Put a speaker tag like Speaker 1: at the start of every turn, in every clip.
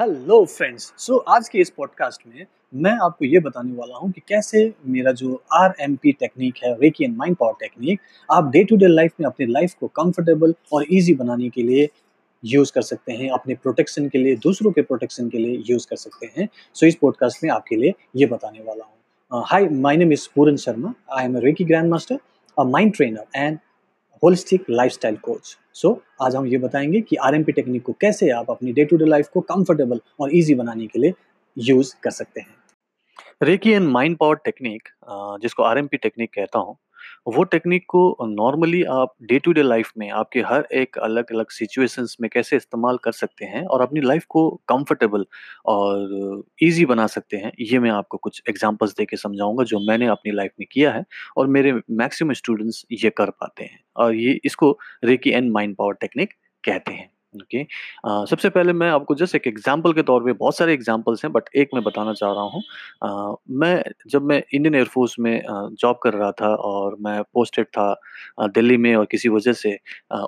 Speaker 1: Hello friends so आज के इस पॉडकास्ट में मैं आपको ये बताने वाला हूँ कि कैसे मेरा जो आर एम पी टेक्निक है Reiki and mind power technique आप डे टू डे लाइफ में अपनी लाइफ को कंफर्टेबल और इजी बनाने के लिए यूज़ कर सकते हैं अपने प्रोटेक्शन के लिए दूसरों के प्रोटेक्शन के लिए यूज़ कर सकते हैं। सो so, इस पॉडकास्ट में आपके लिए ये बताने वाला हूँ। Hi my name is Puran Sharma I am a Reiki grand master a mind trainer and holistic lifestyle coach so आज हम ये बताएँगे कि आरएमपी टेक्निक को कैसे आप अपनी डे टू डे लाइफ को कंफर्टेबल और इजी बनाने के लिए यूज़ कर सकते हैं। Reiki and mind power technique जिसको आरएमपी टेक्निक कहता हूँ वो टेक्निक को नॉर्मली आप डे टू डे लाइफ में आपके हर एक अलग अलग सिचुएशंस में कैसे इस्तेमाल कर सकते हैं और अपनी लाइफ को कंफर्टेबल और इजी बना सकते हैं, ये मैं आपको कुछ एग्जांपल्स दे के समझाऊँगा जो मैंने अपनी लाइफ में किया है और मेरे मैक्सिमम स्टूडेंट्स ये कर पाते हैं। और ये इसको Reiki and mind power technique कहते हैं। ओके अ, सबसे पहले मैं आपको जस्ट एक एग्जांपल के तौर पे बहुत सारे एग्जांपल्स हैं बट एक मैं बताना चाह रहा हूँ। अ, मैं जब मैं इंडियन एयरफोर्स में जॉब कर रहा था और मैं पोस्टेड था दिल्ली में और किसी वजह से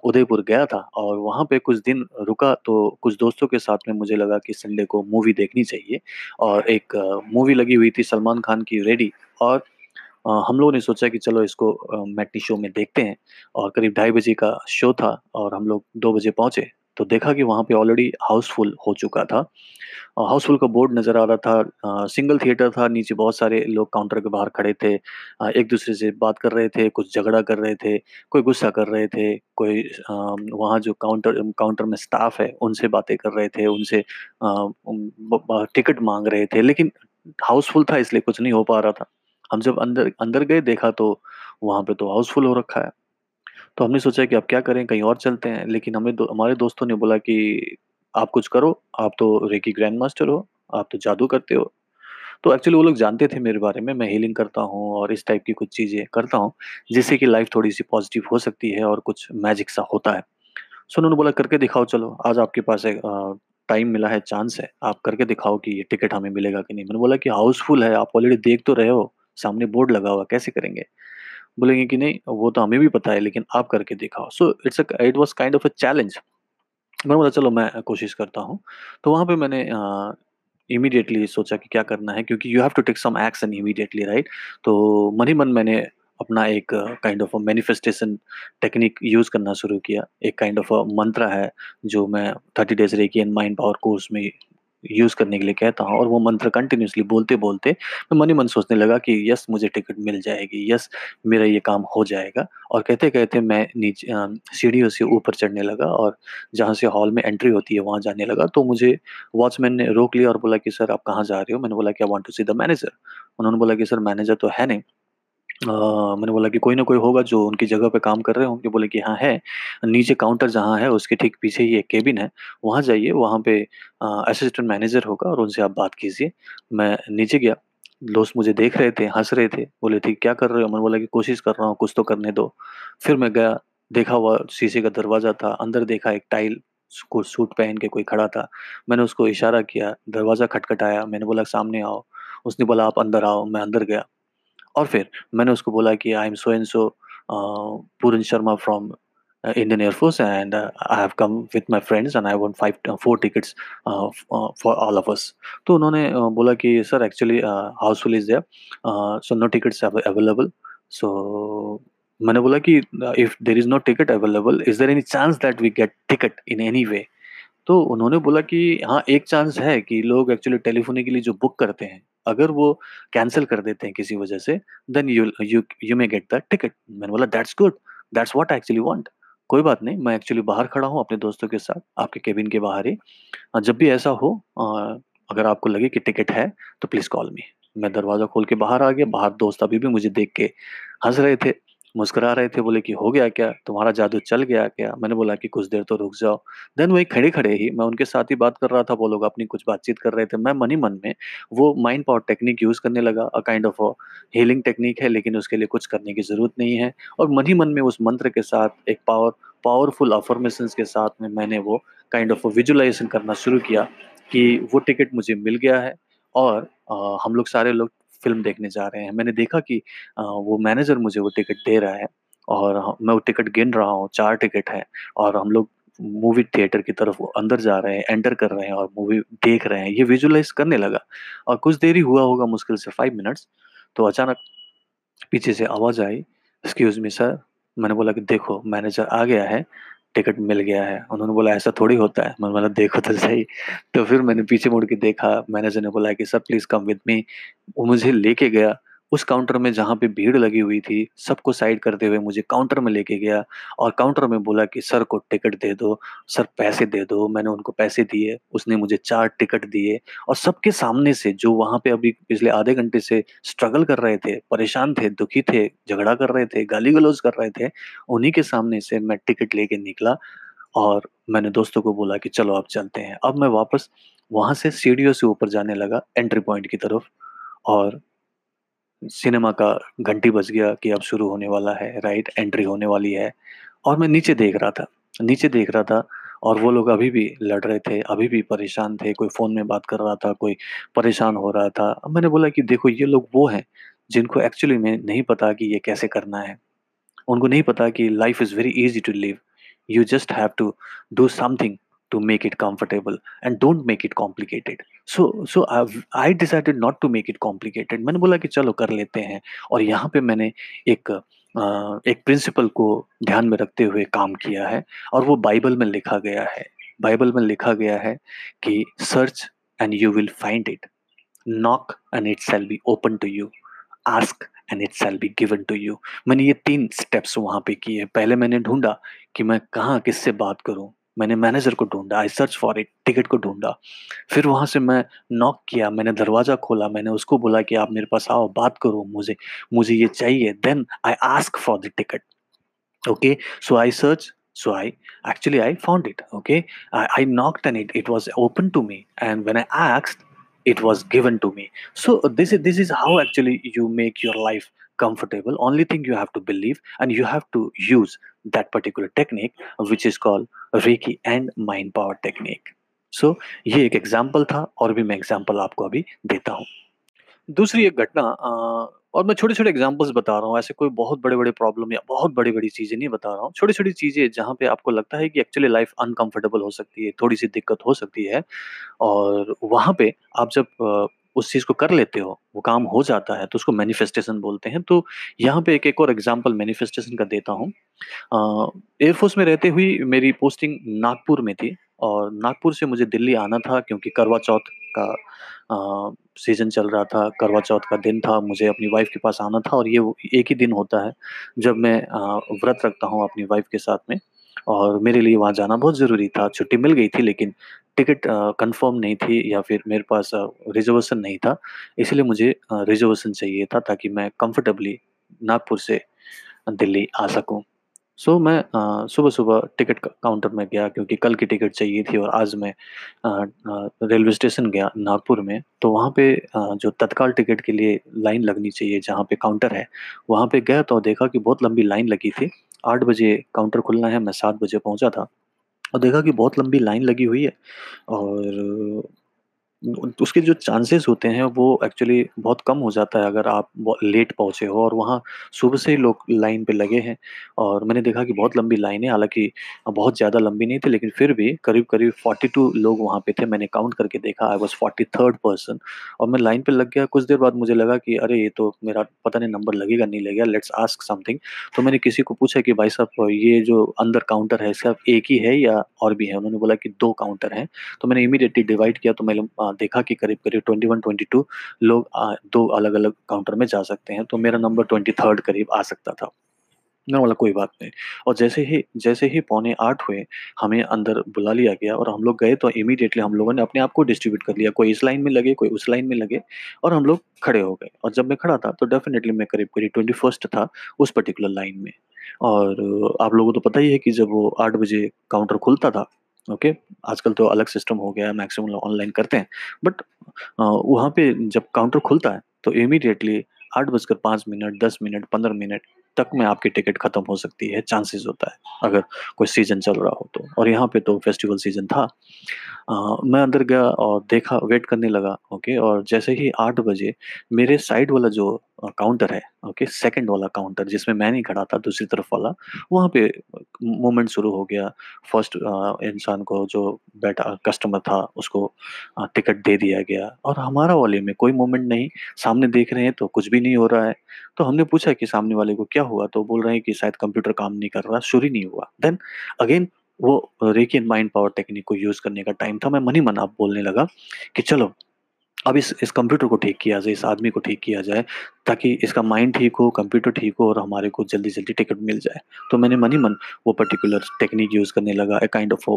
Speaker 1: उदयपुर गया था और वहाँ पे कुछ दिन रुका तो कुछ दोस्तों के साथ में मुझे लगा कि संडे को मूवी देखनी चाहिए और एक मूवी लगी हुई थी सलमान खान की रेडी और हम लोगों ने सोचा कि चलो इसको मैटनी शो में देखते हैं और करीब ढाई बजे का शो था और हम लोग दो बजे पहुँचे। तो देखा कि वहाँ पे ऑलरेडी हाउसफुल हो चुका था। हाउसफुल का बोर्ड नज़र आ रहा था सिंगल थिएटर था, नीचे बहुत सारे लोग काउंटर के बाहर खड़े थे। अ, एक-दूसरे से बात कर रहे थे, कुछ झगड़ा कर रहे थे, कोई गुस्सा कर रहे थे, कोई वहाँ जो काउंटर काउंटर में स्टाफ है, उनसे बातें कर रहे थे, उनसे टिकट मांग रहे थे, लेकिन हाउसफुल था इसलिए कुछ नहीं हो पा रहा था। हम जब अंदर अंदर गए देखा तो वहाँ पे तो हाउसफुल हो रखा है। तो हमने सोचा कि अब क्या करें, कहीं और चलते हैं, लेकिन हमें दो हमारे दोस्तों ने बोला कि आप कुछ करो, आप तो रेकी ग्रैंड मास्टर हो, आप तो जादू करते हो। तो एक्चुअली वो लोग जानते थे मेरे बारे में, मैं हीलिंग करता हूँ और इस टाइप की कुछ चीज़ें करता हूँ, जिससे कि लाइफ़ थोड़ी-सी पॉज़िटिव हो सकती है और कुछ मैजिक सा होता है। सो उन्होंने बोला करके दिखाओ चलो, आज आपके पास एक टाइम मिला है, चांस है, आप करके दिखाओ कि ये टिकट हमें मिलेगा कि नहीं। मैंने बोला कि हाउसफुल है, आप ऑलरेडी देख तो रहे हो, सामने बोर्ड लगा हुआ कैसे करेंगे? बोलेंगे कि नहीं, वो तो हमें भी पता है, लेकिन आप करके दिखाओ। So it's it was kind of a challenge. मैंने बोला, चलो, मैं कोशिश करता हूँ। तो वहाँ पे मैंने इमीडिएटली सोचा कि क्या करना है, क्योंकि you have to take some action immediately right? तो मन ही मन मैंने अपना एक kind of manifestation technique use करना शुरू किया। एक काइंड ऑफ़ मंत्र है, जो मैं 30 days Reiki and mind power course में यूज़ करने के लिए कहता हूँ और वो मंत्र कंटिन्यूसली बोलते-बोलते मैं मन ही मन सोचने लगा कि यस मुझे टिकट मिल जाएगी, यस मेरा ये काम हो जाएगा और कहते-कहते मैं नीचे सीढ़ियों से ऊपर चढ़ने लगा और जहाँ से हॉल में एंट्री होती है वहाँ जाने लगा तो मुझे वॉचमैन ने रोक लिया और बोला कि सर आप कहाँ जा रहे हो? मैंने बोला कि I want to see the manager. उन्होंने बोला कि सर मैनेजर तो है नहीं। मैंने बोला कि कोई ना कोई होगा जो उनकी जगह पे काम कर रहे होंगे, बोले कि हाँ है। नीचे काउंटर जहाँ है उसके ठीक पीछे ही एक केबिन है, वहाँ जाइए वहाँ पे असिस्टेंट मैनेजर होगा और उनसे आप बात कीजिए। मैं नीचे गया, दोस्त मुझे देख रहे थे, हँस रहे थे, बोले थे क्या कर रहे हो? मैंने बोला कि कोशिश कर रहा हूँ, कुछ तो करने दो। फिर मैं गया, देखा हुआ शीशे का दरवाज़ा था, अंदर देखा एक टाइल को सूट पहन के कोई खड़ा था। मैंने उसको इशारा किया, दरवाज़ा खटखटाया, मैंने बोला सामने आओ। उसने बोला आप अंदर आओ, मैं अंदर गया। और फिर मैंने उसको बोला कि I am so and so Puran Sharma from Indian air force and I have come with my friends and I want 5 4 tickets for all of us. तो उन्होंने बोला कि sir actually housefull is there so no tickets available. So मैंने बोला कि if there is no ticket available, is there any chance that we get ticket in any way? तो उन्होंने बोला कि हाँ, एक चांस है कि लोग एक्चुअली टेलीफ़ोनिकली जो बुक करते हैं, अगर वो कैंसिल कर देते हैं किसी वजह से, then you you you may get the ticket. मैंने बोला that's good, that's what I actually want. कोई बात नहीं, मैं एक्चुअली बाहर खड़ा हूँ अपने दोस्तों के साथ, आपके केबिन के बाहर ही। जब भी ऐसा हो अगर आपको लगे कि टिकट है, तो प्लीज़ कॉल मी। मैं दरवाज़ा खोल के बाहर आ गया, बाहर दोस्त अभी भी मुझे देख के हंस रहे थे, मुस्कुरा रहे थे, बोले कि हो गया क्या? तुम्हारा जादू चल गया क्या? मैंने बोला कि कुछ देर तो रुक जाओ। देन वही खड़े-खड़े ही मैं उनके साथ ही बात कर रहा था, वो लोग अपनी कुछ बातचीत कर रहे थे। मैं मन ही मन में वो माइंड पावर टेक्निक यूज़ करने लगा, अ, काइंड ऑफ़ हीलिंग टेक्निक है, लेकिन उसके लिए कुछ करने की ज़रूरत नहीं है और मन ही मन में उस मंत्र के साथ एक पावर पावरफुल अफॉर्मेशन के साथ में मैंने वो काइंड ऑफ़ विजुअलाइज़ेशन करना शुरू किया कि वो टिकट मुझे मिल गया है और अ, हम लोग सारे लोग फ़िल्म देखने जा रहे हैं। मैंने देखा कि वो मैनेजर मुझे वो टिकट दे रहा है और मैं वो टिकट गिन रहा हूँ, चार टिकट हैं और हम लोग मूवी थिएटर की तरफ़ अंदर जा रहे हैं, एंटर कर रहे हैं और मूवी देख रहे हैं, ये विजुअलाइज़ करने लगा और कुछ देर हुआ होगा मुश्किल से फाइव मिनट्स, तो अचानक पीछे से आवाज़ आई, "एक्सक्यूज़ मी सर।" मैंने बोला कि देखो मैनेजर आ गया है, टिकट मिल गया है। उन्होंने बोला ऐसा थोड़ी होता है। मैंने बोला देखो तो सही। तो फिर मैंने पीछे मुड़ के देखा, मैनेजर ने बोला कि sir please come with me. वो मुझे लेके गया उस काउंटर में जहाँ पे भीड़ लगी हुई थी, सबको साइड करते हुए मुझे काउंटर में लेके गया और काउंटर में बोला कि सर को टिकट दे दो, सर पैसे दे दो। मैंने उनको पैसे दिए, उसने मुझे चार टिकट दिए और सबके सामने से जो वहाँ पे अभी पिछले आधे घंटे से स्ट्रगल कर रहे थे, परेशान थे, दुखी थे, झगड़ा कर रहे थे, गाली-गलौज कर रहे थे, उन्हीं के सामने से मैं टिकट लेके निकला और मैंने दोस्तों को बोला कि चलो अब चलते हैं। अब मैं वापस वहाँ से सीढ़ियों से ऊपर जाने लगा एंट्री पॉइंट की तरफ़ और सिनेमा का घंटी बज गया कि अब शुरू होने वाला है, राइट एंट्री होने वाली है और मैं नीचे देख रहा था नीचे देख रहा था और वो लोग अभी भी लड़ रहे थे, अभी भी परेशान थे, कोई फ़ोन में बात कर रहा था, कोई परेशान हो रहा था। अब मैंने बोला कि देखो ये लोग वो हैं, जिनको एक्चुअली में नहीं पता कि ये कैसे करना है। उनको नहीं पता कि life is very easy to live. You just have to do something to make it comfortable and don't make it complicated. So so I decided not to make it complicated. मैंने बोला कि चलो कर लेते हैं और यहाँ पे मैंने एक एक प्रिंसिपल को ध्यान में रखते हुए काम किया है और वो बाइबल में लिखा गया है। बाइबल में लिखा गया है कि search and you will find it, knock and it shall be open to you, ask and it shall be given to you. मैंने ये तीन स्टेप्स वहाँ पे किए। पहले मैंने ढूंढा कि मैं कहाँ किससे बात करूँ? मैंने मैनेजर को ढूँढा, I search for it, ticket को ढूँढा। फिर वहाँ से मैं नॉक किया, मैंने दरवाज़ा खोला, मैंने उसको बोला कि आप मेरे पास आओ, बात करो मुझे, मुझे ये चाहिए। Then I ask for the ticket. I searched. So I actually I found it. Okay, I, I knocked and it, it was open to me. And when I asked, it was given to me. So this is this is how actually you make your life comfortable. Only thing you have to believe and you have to use that particular technique, which is called Reiki and mind power technique. So ये एक example था और भी मैं example आपको अभी देता हूँ दूसरी एक घटना और मैं छोटे-छोटे एग्ज़ाम्पल्स बता रहा हूँ, ऐसे कोई बहुत बड़े-बड़े प्रॉब्लम या बहुत बड़ी-बड़ी चीज़ें नहीं बता रहा हूँ। छोटी-छोटी चीज़ें जहाँ पे आपको लगता है कि एक्चुअली लाइफ़ अनकम्फ़र्टेबल हो सकती है, थोड़ी-सी दिक्कत हो सकती है और वहाँ पे आप जब उस चीज़ को कर लेते हो, वो काम हो जाता है, तो उसको मैनिफेस्टेशन बोलते हैं। तो यहाँ पे एक एक और एग्ज़ाम्पल मैनिफेस्टेशन का देता हूँ। एयरफ़ोर्स में रहते हुए मेरी पोस्टिंग नागपुर में थी और नागपुर से मुझे दिल्ली आना था क्योंकि करवा चौथ का अ, सीज़न चल रहा था, करवा चौथ का दिन था, मुझे अपनी वाइफ़ के पास आना था और ये एक ही दिन होता है जब मैं व्रत रखता हूँ अपनी वाइफ़ के साथ में और मेरे लिए वहाँ जाना बहुत ज़रूरी था। छुट्टी मिल गई थी लेकिन टिकट कन्फ़र्म नहीं थी या फिर मेरे पास रिज़र्वेशन नहीं था, इसलिए मुझे रिज़र्वेशन चाहिए था ताकि मैं कम्फ़र्टेबली नागपुर से दिल्ली आ सकूँ। सो मैं सुबह-सुबह टिकट काउंटर में गया क्योंकि कल की टिकट चाहिए थी और आज मैं रेलवे स्टेशन गया नागपुर में, तो वहाँ पे अ, जो तत्काल टिकट के लिए लाइन लगनी चाहिए जहाँ पे काउंटर है, वहाँ पे गया तो देखा कि बहुत लंबी लाइन लगी थी। आठ बजे काउंटर खुलना है, मैं सात बजे पहुँचा था और देखा कि बहुत लंबी लाइन लगी हुई है और उसके जो चांसेस होते हैं वो एक्चुअली बहुत कम हो जाता है अगर आप लेट पहुँचे हो और वहाँ सुबह से ही लोग लाइन पे लगे हैं और मैंने देखा कि बहुत लंबी लाइन है, हालाँकि बहुत ज़्यादा लंबी नहीं थी लेकिन फिर भी करीब-करीब 42 लोग वहाँ पे थे। मैंने काउंट करके देखा आई वाज़ 43rd पर्सन और मैं लाइन पे लग गया। कुछ देर बाद मुझे लगा कि अरे! ये तो मेरा पता नहीं नंबर लगेगा, नहीं लगेगा, लेट्स आस्क समथिंग। तो मैंने किसी को पूछा कि भाई साहब ये जो अंदर काउंटर है सिर्फ़ एक ही है या और भी है? उन्होंने बोला कि 2 काउंटर हैं। तो मैंने इमीडिएटली डिवाइड किया तो अ, देखा कि करीब-करीब 21-22 लोग अ, 2 अलग-अलग काउंटर में जा सकते हैं, तो मेरा नंबर 23rd करीब आ सकता था। मैंने बोला कोई बात नहीं और जैसे ही जैसे ही पौने 8 हुए, हमें अंदर बुला लिया गया और हम लोग गए तो इमीडिएटली हम लोगों ने अपने आप को डिस्ट्रीब्यूट कर लिया। कोई इस लाइन में लगे, कोई उस लाइन में लगे और हम लोग खड़े हो गए और जब मैं खड़ा था तो डेफ़िनेटली मैं करीब-करीब 21st था उस पर्टिकुलर लाइन में। और आप लोगों को तो पता ही है कि जब वो आठ बजे काउंटर खुलता था, ओके? आजकल तो अलग सिस्टम हो गया है, मैक्सिमम लोग ऑनलाइन करते हैं। बट वहाँ पे जब काउंटर खुलता है, तो इमीडिएटली आठ बजकर पाँच मिनट, 10 मिनट, 15 मिनट तक में आपकी टिकट खत्म हो सकती है, चांसेस होता है, अगर कोई सीज़न चल रहा हो तो। और यहाँ पे तो फेस्टिवल सीज़न था। अ, मैं अंदर गया और देखा वेट करने लगा, ओके? और जैसे ही आठ बजे मेरे साइड वाला जो काउंटर है ओके सेकंड वाला काउंटर जिसमें मैं नहीं खड़ा था दूसरी तरफ़ वाला वहाँ पे मूवमेंट शुरू हो गया फ़र्स्ट इंसान को जो बैठा कस्टमर था उसको टिकट दे दिया गया और हमारा वाले में कोई मूवमेंट नहीं सामने देख रहे हैं तो कुछ भी नहीं हो रहा है तो हमने पूछा कि सामने वाले को क्या हुआ तो बोल रहे हैं कि शायद कंप्यूटर काम नहीं कर रहा, शुरू नहीं हुआ। देन अगेन वो Reiki and mind power technique को यूज़ करने का टाइम था, मैं मनी मन आप बोलने लगा कि चलो अब इस इस कंप्यूटर को ठीक किया जाए, इस आदमी को ठीक किया जाए, ताकि इसका माइंड ठीक हो, कंप्यूटर ठीक हो और हमारे को जल्दी जल्दी टिकट मिल जाए। तो मैंने मनी मन वो पर्टिकुलर टेक्निक यूज़ करने लगा a kind of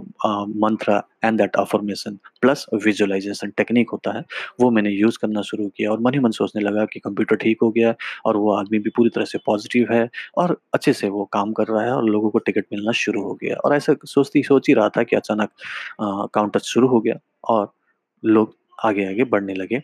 Speaker 1: mantra and that affirmation plus visualisation technique होता है, वो मैंने यूज़ करना शुरू किया और मनी मन सोचने लगा कि कंप्यूटर ठीक हो गया और वो आदमी भी पूरी तरह से पॉजिटिव है और अच्छे से वो काम कर रहा है और लोगों को टिकट मिलना शुरू हो गया। और ऐसा सोचती, सोच ही रहा था कि अचानक काउंटर शुरू हो गया और लोग आगे आगे बढ़ने लगे।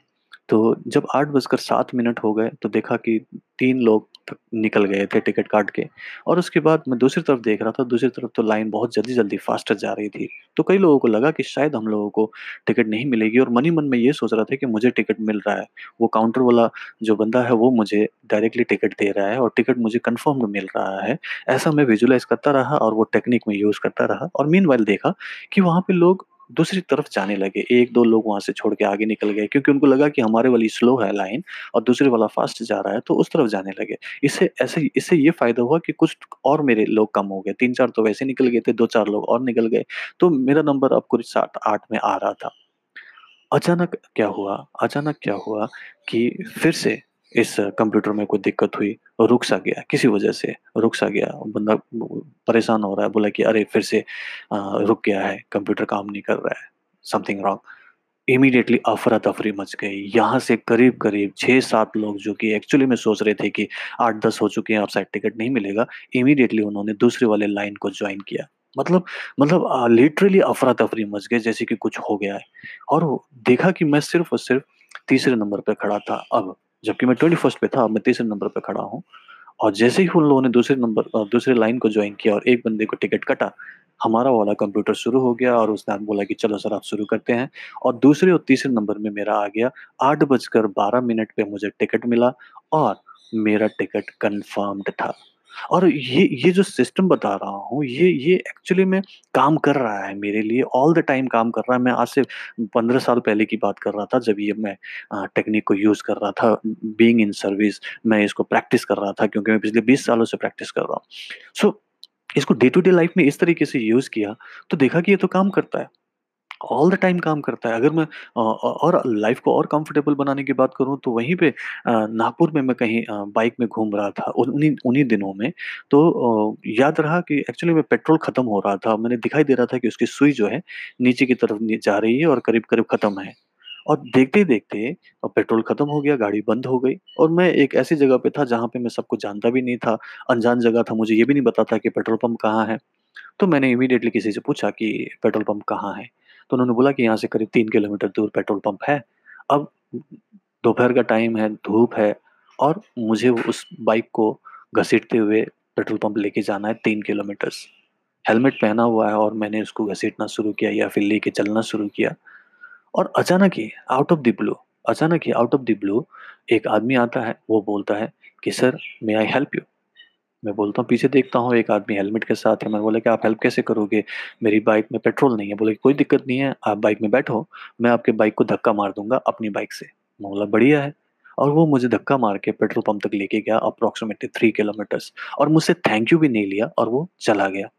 Speaker 1: तो जब आठ बजकर सात मिनट हो गए तो देखा कि तीन लोग निकल गए थे टिकट काट के। और उसके बाद मैं दूसरी तरफ़ देख रहा था, दूसरी तरफ़ तो लाइन बहुत जल्दी जल्दी फास्टर जा रही थी। तो कई लोगों को लगा कि शायद हम लोगों को टिकट नहीं मिलेगी और मनी मन में ये सोच रहा था कि मुझे टिकट मिल रहा है। वो काउंटर वाला जो बंदा है, वो मुझे डायरेक्टली टिकट दे रहा है और टिकट मुझे कन्फर्म मिल रहा है। ऐसा मैं विजुलाइज करता रहा और वो टेक्निक में यूज़ करता रहा। और मीन देखा कि वहाँ पर लोग दूसरी तरफ़ जाने लगे। एक दो लोग वहाँ से छोड़ के आगे निकल गए, क्योंकि उनको लगा कि हमारे वाली स्लो है लाइन और दूसरे वाला फास्ट जा रहा है तो उस तरफ़ जाने लगे। इससे ऐसे इससे ये फ़ायदा हुआ कि कुछ और मेरे लोग कम हो गए। तीन चार तो वैसे निकल गए थे दो चार लोग और निकल गए। तो मेरा नंबर अब कुछ सात आठ में आ रहा था। अचानक क्या हुआ? अचानक क्या हुआ कि फिर से इस कंप्यूटर में कोई दिक्कत हुई, रुक सा गया, किसी वजह से रुक सा गया, बंदा परेशान हो रहा है, बोला कि अरे, फिर से रुक गया है, कंप्यूटर काम नहीं कर रहा है समथिंग रॉन्ग इमीडिएटली अफरा तफरी मच गई, यहाँ से करीब करीब छः सात लोग जो कि एक्चुअली में सोच रहे थे कि आठ दस हो चुके हैं अब शायद टिकट नहीं मिलेगा इमीडिएटली उन्होंने दूसरे वाले लाइन को ज्वाइन किया। मतलब मतलब लिटरली अफरा तफरी मच गए जैसे कि कुछ हो गया है। और देखा कि मैं सिर्फ़ और सिर्फ़ तीसरे नंबर पर खड़ा था, अब जबकि मैं ट्वेंटी फ़र्स्ट पे था, मैं तीसरे नंबर पे खड़ा हूँ। और जैसे ही उन लोगों ने दूसरे नंबर दूसरे लाइन को ज्वाइन किया और एक बंदे को टिकट कटा, हमारा वाला कंप्यूटर शुरू हो गया और उसने बोला कि चलो सर, आप शुरू करते हैं। और दूसरे और तीसरे नंबर में मेरा आ गया। आठ बजकर बारह मिनट पे मुझे टिकट मिला और मेरा टिकट कन्फर्म्ड था। और ये ये जो सिस्टम बता रहा हूँ ये ये एक्चुअली में काम कर रहा है मेरे लिए ऑल द टाइम काम कर रहा है। मैं आज से पंद्रह साल पहले की बात कर रहा था जब ये मैं टेक्निक को यूज़ कर रहा था बीइंग इन सर्विस मैं इसको प्रैक्टिस कर रहा था क्योंकि मैं पिछले बीस सालों से प्रैक्टिस कर रहा हूँ। सो so, इसको डे टू डे लाइफ में इस तरीके से यूज़ किया तो देखा कि ये तो काम करता है। ऑल द टाइम काम करता है। अगर मैं और लाइफ़ को और कंफर्टेबल बनाने की बात करूँ तो वहीं पे नागपुर में मैं कहीं बाइक में घूम रहा था उन्हीं उन्हीं दिनों में। तो याद रहा कि एक्चुअली में पेट्रोल ख़त्म हो रहा था। मैंने दिखाई दे रहा था कि उसकी सुई जो है नीचे की तरफ़ जा रही है और करीब-करीब ख़त्म है। और देखते ही देखते पेट्रोल ख़त्म हो गया, गाड़ी बंद हो गई और मैं एक ऐसी जगह पे था जहाँ पे मैं सब कुछ जानता भी नहीं था, अनजान जगह था, मुझे ये भी नहीं पता था कि पेट्रोल पंप कहाँ है। तो मैंने इमीडिएटली किसी से पूछा कि पेट्रोल पंप कहाँ है? तो उन्होंने बोला कि यहाँ से करीब तीन किलोमीटर दूर पेट्रोल पंप है। अब दोपहर का टाइम है, धूप है और मुझे उस बाइक को घसीटते हुए पेट्रोल पंप लेके जाना है तीन किलोमीटर्स। हेलमेट पहना हुआ है और मैंने उसको घसीटना शुरू किया या फिर लेके चलना शुरू किया। और अचानक ही आउट ऑफ़ द ब्लू अचानक ही आउट ऑफ़ द ब्लू एक आदमी आता है, वो बोलता है कि, sir may I help you मैं बोलता हूँ, पीछे देखता हूँ एक आदमी हेलमेट के साथ है। मैंने बोला कि, आप हेल्प कैसे करोगे? मेरी बाइक में पेट्रोल नहीं है। बोले कोई दिक्कत नहीं है, आप बाइक में बैठो, मैं आपके बाइक को धक्का मार दूँगा अपनी बाइक से। मैं बोला, बढ़िया है। और वो मुझे धक्का मार के पेट्रोल पंप तक लेके गया अप्रोक्सीमेटली थ्री किलोमीटर्स और मुझसे थैंक यू भी नहीं लिया और वो चला गया।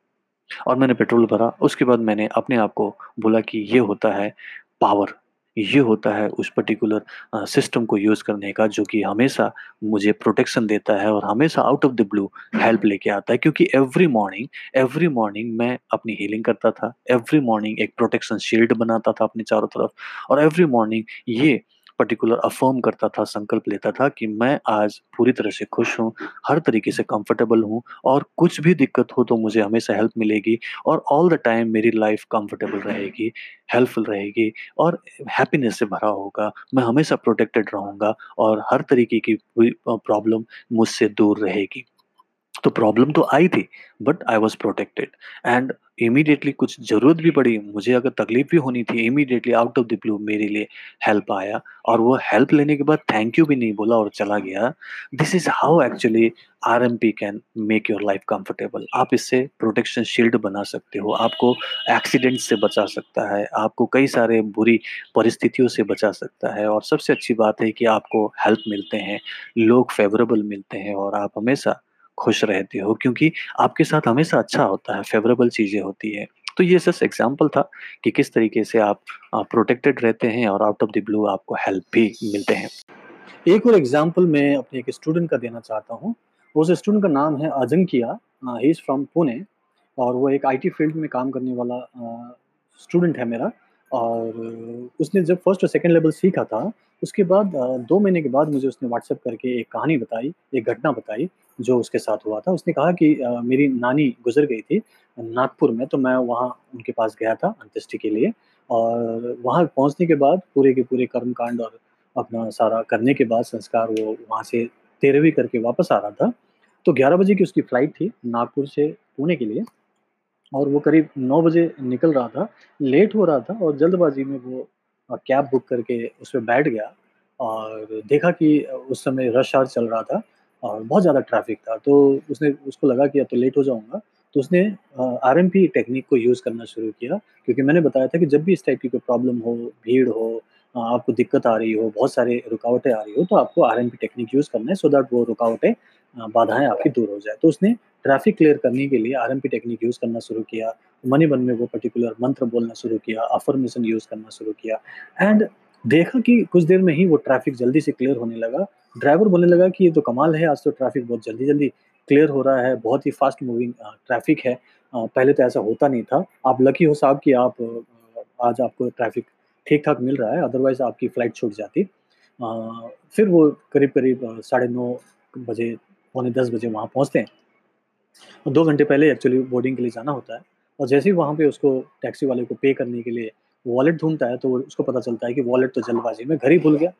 Speaker 1: और मैंने पेट्रोल भरा। उसके बाद मैंने अपने आप को बोला कि, ये होता है पावर ये होता है उस पर्टिकुलर सिस्टम को यूज़ करने का जो कि हमेशा मुझे प्रोटेक्शन देता है और हमेशा out of the blue help लेके आता है। क्योंकि एवरी मॉर्निंग एवरी मॉर्निंग मैं अपनी हीलिंग करता था एवरी मॉर्निंग एक प्रोटेक्शन शील्ड बनाता था अपने चारों तरफ़ और एवरी मॉर्निंग ये पर्टिकुलर अफर्म करता था, संकल्प लेता था कि मैं आज पूरी तरह से खुश हूँ, हर तरीके से कंफर्टेबल हूँ और कुछ भी दिक्कत हो तो मुझे हमेशा हेल्प मिलेगी और ऑल द टाइम मेरी लाइफ कंफर्टेबल रहेगी हेल्पफुल रहेगी और हैप्पीनेस से भरा होगा। मैं हमेशा प्रोटेक्टेड रहूँगा और हर तरीके की प्रॉब्लम मुझसे दूर रहेगी। तो प्रॉब्लम तो आई थी, but I was protected and immediately कुछ ज़रूरत भी पड़ी, मुझे अगर तकलीफ़ भी होनी थी, immediately out of the blue मेरे लिए हेल्प आया और वो हेल्प लेने के बाद थैंक यू भी नहीं बोला और चला गया। This is how actually R M P can make your life comfortable. आप इससे प्रोटेक्शन शील्ड बना सकते हो, आपको एक्सीडेंट से बचा सकता है, आपको कई सारे बुरी परिस्थितियों से बचा सकता है और सबसे अच्छी बात है कि आपको हेल्प मिलते हैं, लोग फेवरेबल मिलते हैं और आप हमेशा खुश रहते हो क्योंकि आपके साथ हमेशा अच्छा होता है, फ़ेवरेबल चीज़ें होती है तो ये जस्ट एग्ज़ाम्पल था कि किस तरीके से आप प्रोटेक्टेड रहते हैं और आउट ऑफ़ द ब्लू आपको हेल्प भी मिलते हैं। एक और एग्ज़ाम्पल मैं अपने एक स्टूडेंट का देना चाहता हूँ। उस स्टूडेंट का नाम है Ajinkya he is from Pune और वो एक आईटी फ़ील्ड में काम करने वाला स्टूडेंट है मेरा और उसने जब फ़र्स्ट और सेकेंड लेवल सीखा था, उसके बाद 2 महीने के बाद मुझे उसने व्हाट्सएप करके एक कहानी बताई, एक घटना बताई, जो उसके साथ हुआ था। उसने कहा कि मेरी नानी गुज़र गई थी नागपुर में, तो मैं वहाँ उनके पास गया था अंत्येष्टि के लिए और वहाँ पहुँचने के बाद पूरे के पूरे कर्मकांड और अपना सारा करने के बाद संस्कार वो वहाँ से 13वीं करके वापस आ रहा था। तो 11 बजे की उसकी फ़्लाइट थी नागपुर से पुणे के लिए और वो करीब 9 बजे निकल रहा था, लेट हो रहा था और जल्दबाज़ी में वो कैब बुक करके उसमें बैठ गया और देखा कि उस समय रश आवर चल रहा था और बहुत ज़्यादा ट्रैफ़िक था। तो उसने उसको लगा कि अब तो लेट हो जाऊँगा, तो उसने आर एम पी टेक्निक को यूज़ करना शुरू किया क्योंकि मैंने बताया था कि जब भी इस टाइप की कोई प्रॉब्लम हो, भीड़ हो आपको दिक्कत आ रही हो, बहुत सारे रुकावटें आ रही हो, तो आपको R M P technique use करना है सो दैट वो रुकावटें बाधाएँ आपकी दूर हो जाए। तो उसने ट्रैफ़िक क्लियर करने के लिए आरएमपी टेक्निक यूज़ करना शुरू किया। मनी मन में वो पर्टिकुलर मंत्र बोलना शुरू किया, अफ़र्मेशन यूज़ करना शुरू किया एंड देखा कि कुछ देर में ही वो ट्रैफ़िक जल्दी से क्लियर होने लगा। ड्राइवर बोलने लगा कि ये तो कमाल है, आज तो ट्रैफ़िक बहुत जल्दी-जल्दी क्लियर हो रहा है, बहुत ही फ़ास्ट मूविंग ट्रैफ़िक है। पहले तो ऐसा होता नहीं था। आप लकी हो साहब कि आप आज आपको ट्रैफ़िक ठीक-ठाक मिल रहा है, अदरवाइज़ आपकी फ़्लाइट छूट जाती। फिर वो करीब-करीब साढ़े नौ बजे, पौने 10 बजे वहाँ पहुँचते हैं। और दो घंटे पहले एक्चुअली बोर्डिंग के लिए जाना होता है और जैसे ही वहाँ पे उसको टैक्सी वाले को पे करने के लिए वॉलेट ढूंढता है, तो उसको पता चलता है कि वॉलेट तो जल्दबाज़ी में घर ही भूल गया।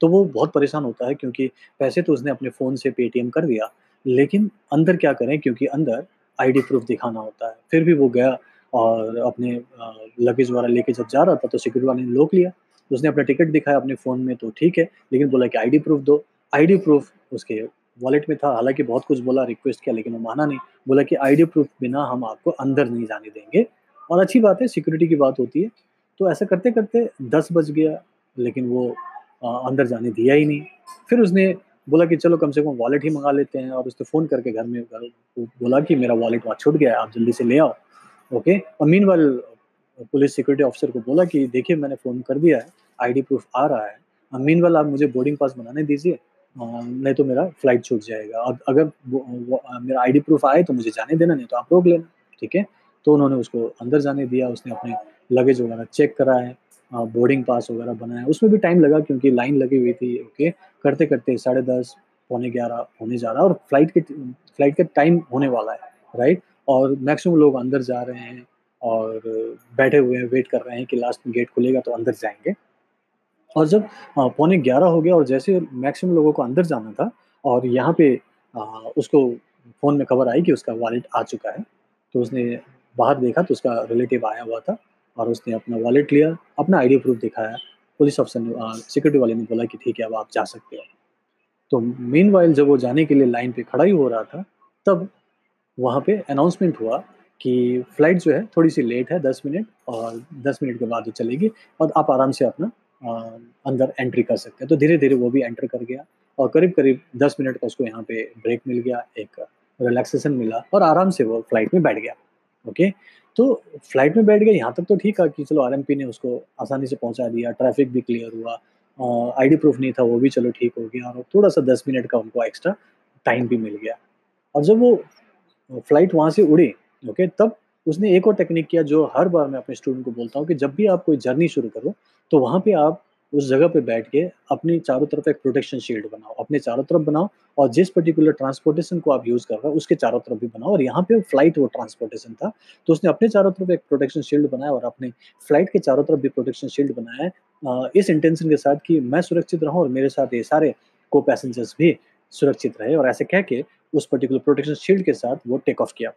Speaker 1: तो वो बहुत परेशान होता है क्योंकि पैसे तो उसने अपने फ़ोन से पेटीएम कर दिया, लेकिन अंदर क्या करें क्योंकि अंदर आईडी प्रूफ़ दिखाना होता है। फिर भी वो गया और अपने लगेज वगैरह लेके जब जा रहा था, तो सिक्योरिटी वाले ने रोक लिया। उसने अपना टिकट दिखाया अपने फ़ोन में तो ठीक है, लेकिन बोला कि आईडी प्रूफ़ दो। आईडी प्रूफ़ उसके वॉलेट में था, हालाँकि बहुत कुछ बोला, रिक्वेस्ट किया, लेकिन वो माना नहीं। बोला कि आईडी प्रूफ़ बिना हम आपको अंदर नहीं जाने देंगे और अच्छी बात है, सिक्योरिटी की बात होती है। तो ऐसा करते-करते 10 बज गया, लेकिन वो अ, अंदर जाने दिया ही नहीं। फिर उसने बोला कि चलो कम से कम वॉलेट ही मंगा लेते हैं और उसने फ़ोन करके घर में बोला कि मेरा वॉलेट वहाँ छूट गया है, आप जल्दी से ले आओ। ओके और मीनव्हाइल पुलिस सिक्योरिटी ऑफिसर को बोला कि देखिए मैंने फ़ोन कर दिया है, आईडी प्रूफ़ आ रहा है। मीनव्हाइल आप मुझे बोर्डिंग पास बनाने दीजिए नहीं तो मेरा फ़्लाइट छूट जाएगा। अब अगर वो वो मेरा आईडी प्रूफ़ आए तो मुझे जाने देना, नहीं तो आप रोक लेना, ठीक है? तो उन्होंने उसको अंदर जाने दिया, उसने अपने लगेज वगैरह चेक कराए अ, बोर्डिंग पास वगैरह बनाया। उसमें भी टाइम लगा क्योंकि लाइन लगी हुई थी, ओके? करते-करते साढ़े 10 पौने 11 होने जा रहा है और फ़्लाइट के फ़्लाइट का टाइम होने वाला है, राइट? और मैक्सिमम लोग अंदर जा रहे हैं और बैठे हुए हैं, वेट कर रहे हैं कि लास्ट में गेट खुलेगा तो अंदर जाएँगे। और जब पौने 11 हो गया और जैसे मैक्सिमम लोगों को अंदर जाना था और यहाँ पे अ, उसको फ़ोन में खबर आई कि उसका वॉलेट आ चुका है। तो उसने बाहर देखा तो उसका रिलेटिव आया हुआ था और उसने अपना वॉलेट लिया, अपना आईडी प्रूफ़ दिखाया। पुलिस अफसर ने सिक्योरिटी वाले ने बोला कि ठीक है, अब आप जा सकते हो। तो मीनव्हाइल जब वो जाने के लिए लाइन पे खड़ा ही हो रहा था, तब वहाँ पे अनाउंसमेंट हुआ कि फ़्लाइट जो है थोड़ी-सी लेट है 10 मिनट और 10 मिनट के बाद वो चलेगी और आप आराम से अपना अंदर एंट्री कर सकते हैं। तो धीरे-धीरे वो भी एंटर कर गया और करीब-करीब 10 मिनट का उसको यहाँ पे ब्रेक मिल गया, एक रिलैक्सेशन मिला और आराम से वो फ़्लाइट में बैठ गया, ओके। तो फ़्लाइट में बैठ गया यहाँ तक तो ठीक है कि चलो आरएमपी ने उसको आसानी से पहुँचा दिया, ट्रैफ़िक भी क्लियर हुआ आईडी प्रूफ़ नहीं था वो भी चलो ठीक हो गया और थोड़ा-सा 10 मिनट का उनको एक्स्ट्रा टाइम भी मिल गया। और जब वो फ़्लाइट वहाँ से उड़ी, ओके, तब उसने एक और टेक्निक किया जो हर बार मैं अपने स्टूडेंट को बोलता हूँ कि जब भी आप कोई जर्नी शुरू करो, तो वहाँ पे आप उस जगह पे बैठ के अपनी चारों तरफ़ एक प्रोटेक्शन शील्ड बनाओ, अपने चारों तरफ़ बनाओ और जिस पर्टिकुलर ट्रांसपोर्टेशन को आप यूज़ कर रहे हो, उसके चारों तरफ़ भी बनाओ। और यहाँ पे फ़्लाइट वो ट्रांसपोर्टेशन था, तो उसने अपने चारों तरफ़ एक प्रोटेक्शन शील्ड बनाया और अपने फ़्लाइट के चारों तरफ़ भी प्रोटेक्शन शील्ड बनाया इस इंटेंशन के साथ कि मैं सुरक्षित रहूँ और मेरे साथ ये सारे को पैसेंजर्स भी सुरक्षित रहे और ऐसे कह के उस पर्टिकुलर प्रोटेक्शन शील्ड के साथ वो टेक ऑफ़ किया।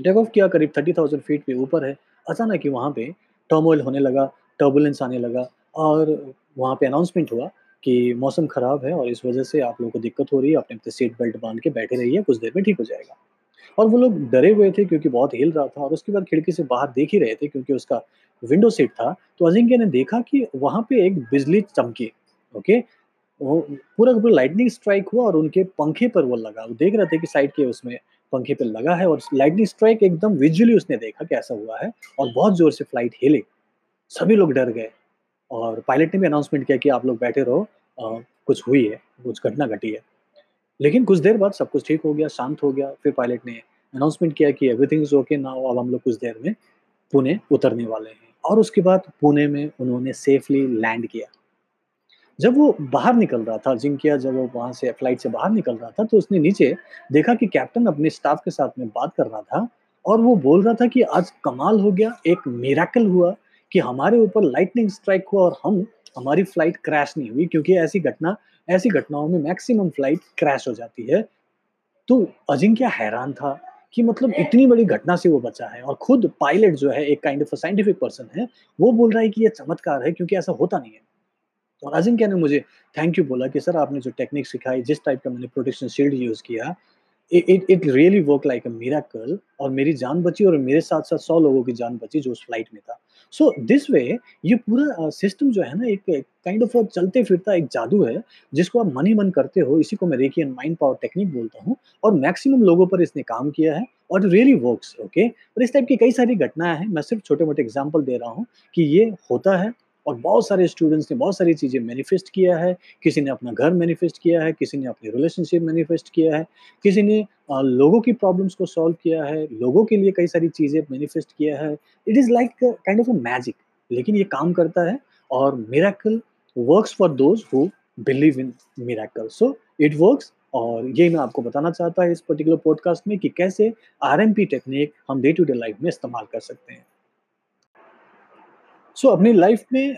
Speaker 1: टेक ऑफ़ किया, करीब थर्टी थाउज़ेंड फीट पे ऊपर है। अचानक ही वहाँ पे टर्मोइल होने लगा टर्बुलेंस आने लगा और वहाँ पे अनाउंसमेंट हुआ कि मौसम ख़राब है और इस वजह से आप लोगों को दिक्कत हो रही है। अपने अपने सीट बेल्ट बाँध के बैठे रहिए, कुछ देर में ठीक हो जाएगा। और वो लोग डरे हुए थे क्योंकि बहुत हिल रहा था और उसके बाद खिड़की से बाहर देख ही रहे थे क्योंकि उसका विंडो सीट था। तो अजिंक्य ने देखा कि वहाँ पे एक बिजली चमकी ओके वो पूरा पूरा लाइटनिंग स्ट्राइक हुआ और उनके पंखे पर वो लगा। वो देख रहे थे कि साइड के उसमें पंखे पे लगा है और लाइटनिंग स्ट्राइक एकदम विजुअली उसने देखा कि ऐसा हुआ है और बहुत ज़ोर से फ़्लाइट हिले। सभी लोग डर गए और पायलट ने भी अनाउंसमेंट किया कि आप लोग बैठे रहो आ, कुछ हुई है कुछ घटना घटी है। लेकिन कुछ देर बाद सब कुछ ठीक हो गया शांत हो गया। फिर पायलट ने अनाउंसमेंट किया कि एवरीथिंग इज़ ओके नाउ अब हम लोग कुछ देर में पुणे उतरने वाले हैं। और उसके बाद पुणे में उन्होंने सेफली लैंड किया। जब वो बाहर निकल रहा था जिंकिया जब वो वहाँ से फ़्लाइट से बाहर निकल रहा था तो उसने नीचे देखा कि कैप्टन अपने स्टाफ के साथ में बात कर रहा था और वो बोल रहा था कि आज कमाल हो गया, एक मेराकल हुआ कि हमारे ऊपर लाइटनिंग स्ट्राइक हुआ और हम, हमारी फ़्लाइट क्रैश नहीं हुई क्योंकि ऐसी घटना, ऐसी घटनाओं में मैक्सिमम फ़्लाइट क्रैश हो जाती है। तो अजिंक्य हैरान था कि मतलब इतनी बड़ी घटना से वो बचा है और खुद पायलट जो है, एक काइंड ऑफ़ साइंटिफिक पर्सन है, वो बोल रहा है कि ये चमत्कार है क्योंकि ऐसा होता नहीं है। और अजिंक्य ने मुझे थैंक यू बोला कि सर आपने जो टेक्निक सिखाई, जिस टाइप का मैंने प्रोटेक्शन शील्ड यूज़ किया it it really work like a miracle और मेरी जान बची और मेरे साथ साथ सौ लोगों की जान बची जो उस फ़्लाइट में था। सो दिस वे ये पूरा सिस्टम जो है ना एक काइंड ऑफ़ चलते फिरता एक जादू है, जिसको आप मन ही मन करते हो, इसी को मैं Reiki and mind power technique बोलता हूँ और मैक्सिमम लोगों पर इसने काम किया है और रियली वर्क्स ओके और इस टाइप की कई सारी घटनाएँ हैं, मैं सिर्फ़ छोटे मोटे एग्ज़ाम्पल दे रहा हूँ कि ये होता है और बहुत सारे स्टूडेंट्स ने बहुत सारी चीज़ें मैनिफेस्ट किया है। किसी ने अपना घर मैनिफेस्ट किया है, किसी ने अपनी रिलेशनशिप मैनिफेस्ट किया है, किसी ने लोगों की प्रॉब्लम्स को सॉल्व किया है, लोगों के लिए कई सारी चीज़ें मैनिफेस्ट किया है। It is like kind of a magic लेकिन ये काम करता है और miracle works for those who believe in miracle so it works और ये मैं आपको बताना चाहता है इस पर्टिकुलर पॉडकास्ट में कि कैसे आरएमपी टेक्निक हम डे टू डे लाइफ में इस्तेमाल कर सकते हैं। सो so, अपनी लाइफ में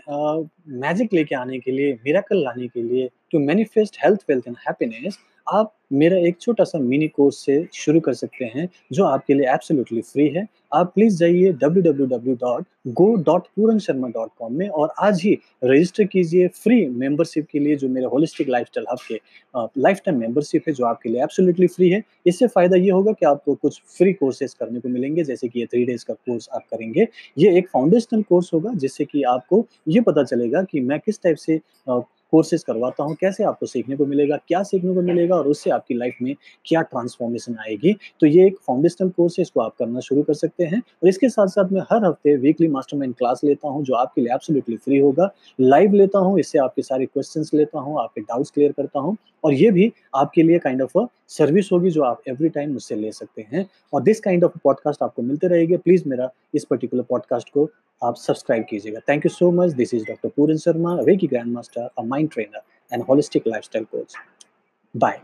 Speaker 1: मैजिक लेके आने के लिए मिराकल लाने के लिए to manifest health wealth and happiness आप मेरा एक छोटा सा मिनी कोर्स से शुरू कर सकते हैं, जो आपके लिए एब्सोल्युटली फ्री है। आप प्लीज़ जाइए www.go.puranSharma.com में और आज ही रजिस्टर कीजिए फ्री मेंबरशिप के लिए जो मेरे होलिस्टिक लाइफस्टाइल हब के लाइफ टाइम मेंबरशिप है, जो आपके लिए एब्सोल्युटली फ्री है। इससे फ़ायदा ये होगा कि आपको कुछ फ्री कोर्सेज करने को मिलेंगे, जैसे कि ये थ्री डेज़ का कोर्स आप करेंगे। ये एक फाउंडेशनल कोर्स होगा, जिससे कि आपको ये पता चलेगा कि मैं किस टाइप से कोर्सेज करवाता हूँ, कैसे आपको सीखने को मिलेगा, क्या सीखने को मिलेगा और उससे आपकी लाइफ में क्या ट्रांसफॉर्मेशन आएगी? तो ये एक फाउंडेशनल कोर्स है, इसको आप करना शुरू कर सकते हैं। और इसके साथ साथ मैं हर हफ़्ते वीकली मास्टरमाइंड क्लास लेता हूँ, जो आपके लिए एब्सोल्युटली फ्री होगा। लाइव लेता हूँ, इससे आपके सारे क्वेश्चन लेता हूँ, आपके डाउट्स क्लियर करता हूँ। और ये भी आपके लिए काइंड ऑफ़ सर्विस होगी, जो आप एवरी टाइम मुझसे ले सकते हैं। और दिस काइंड ऑफ़ पॉडकास्ट आपको मिलते रहेंगे। प्लीज़ मेरा इस पर्टिकुलर पॉडकास्ट को आप सब्सक्राइब कीजिएगा। Thank you so much this is doctor Puran Sharma Reiki grand master a mind trainer and holistic lifestyle coach bye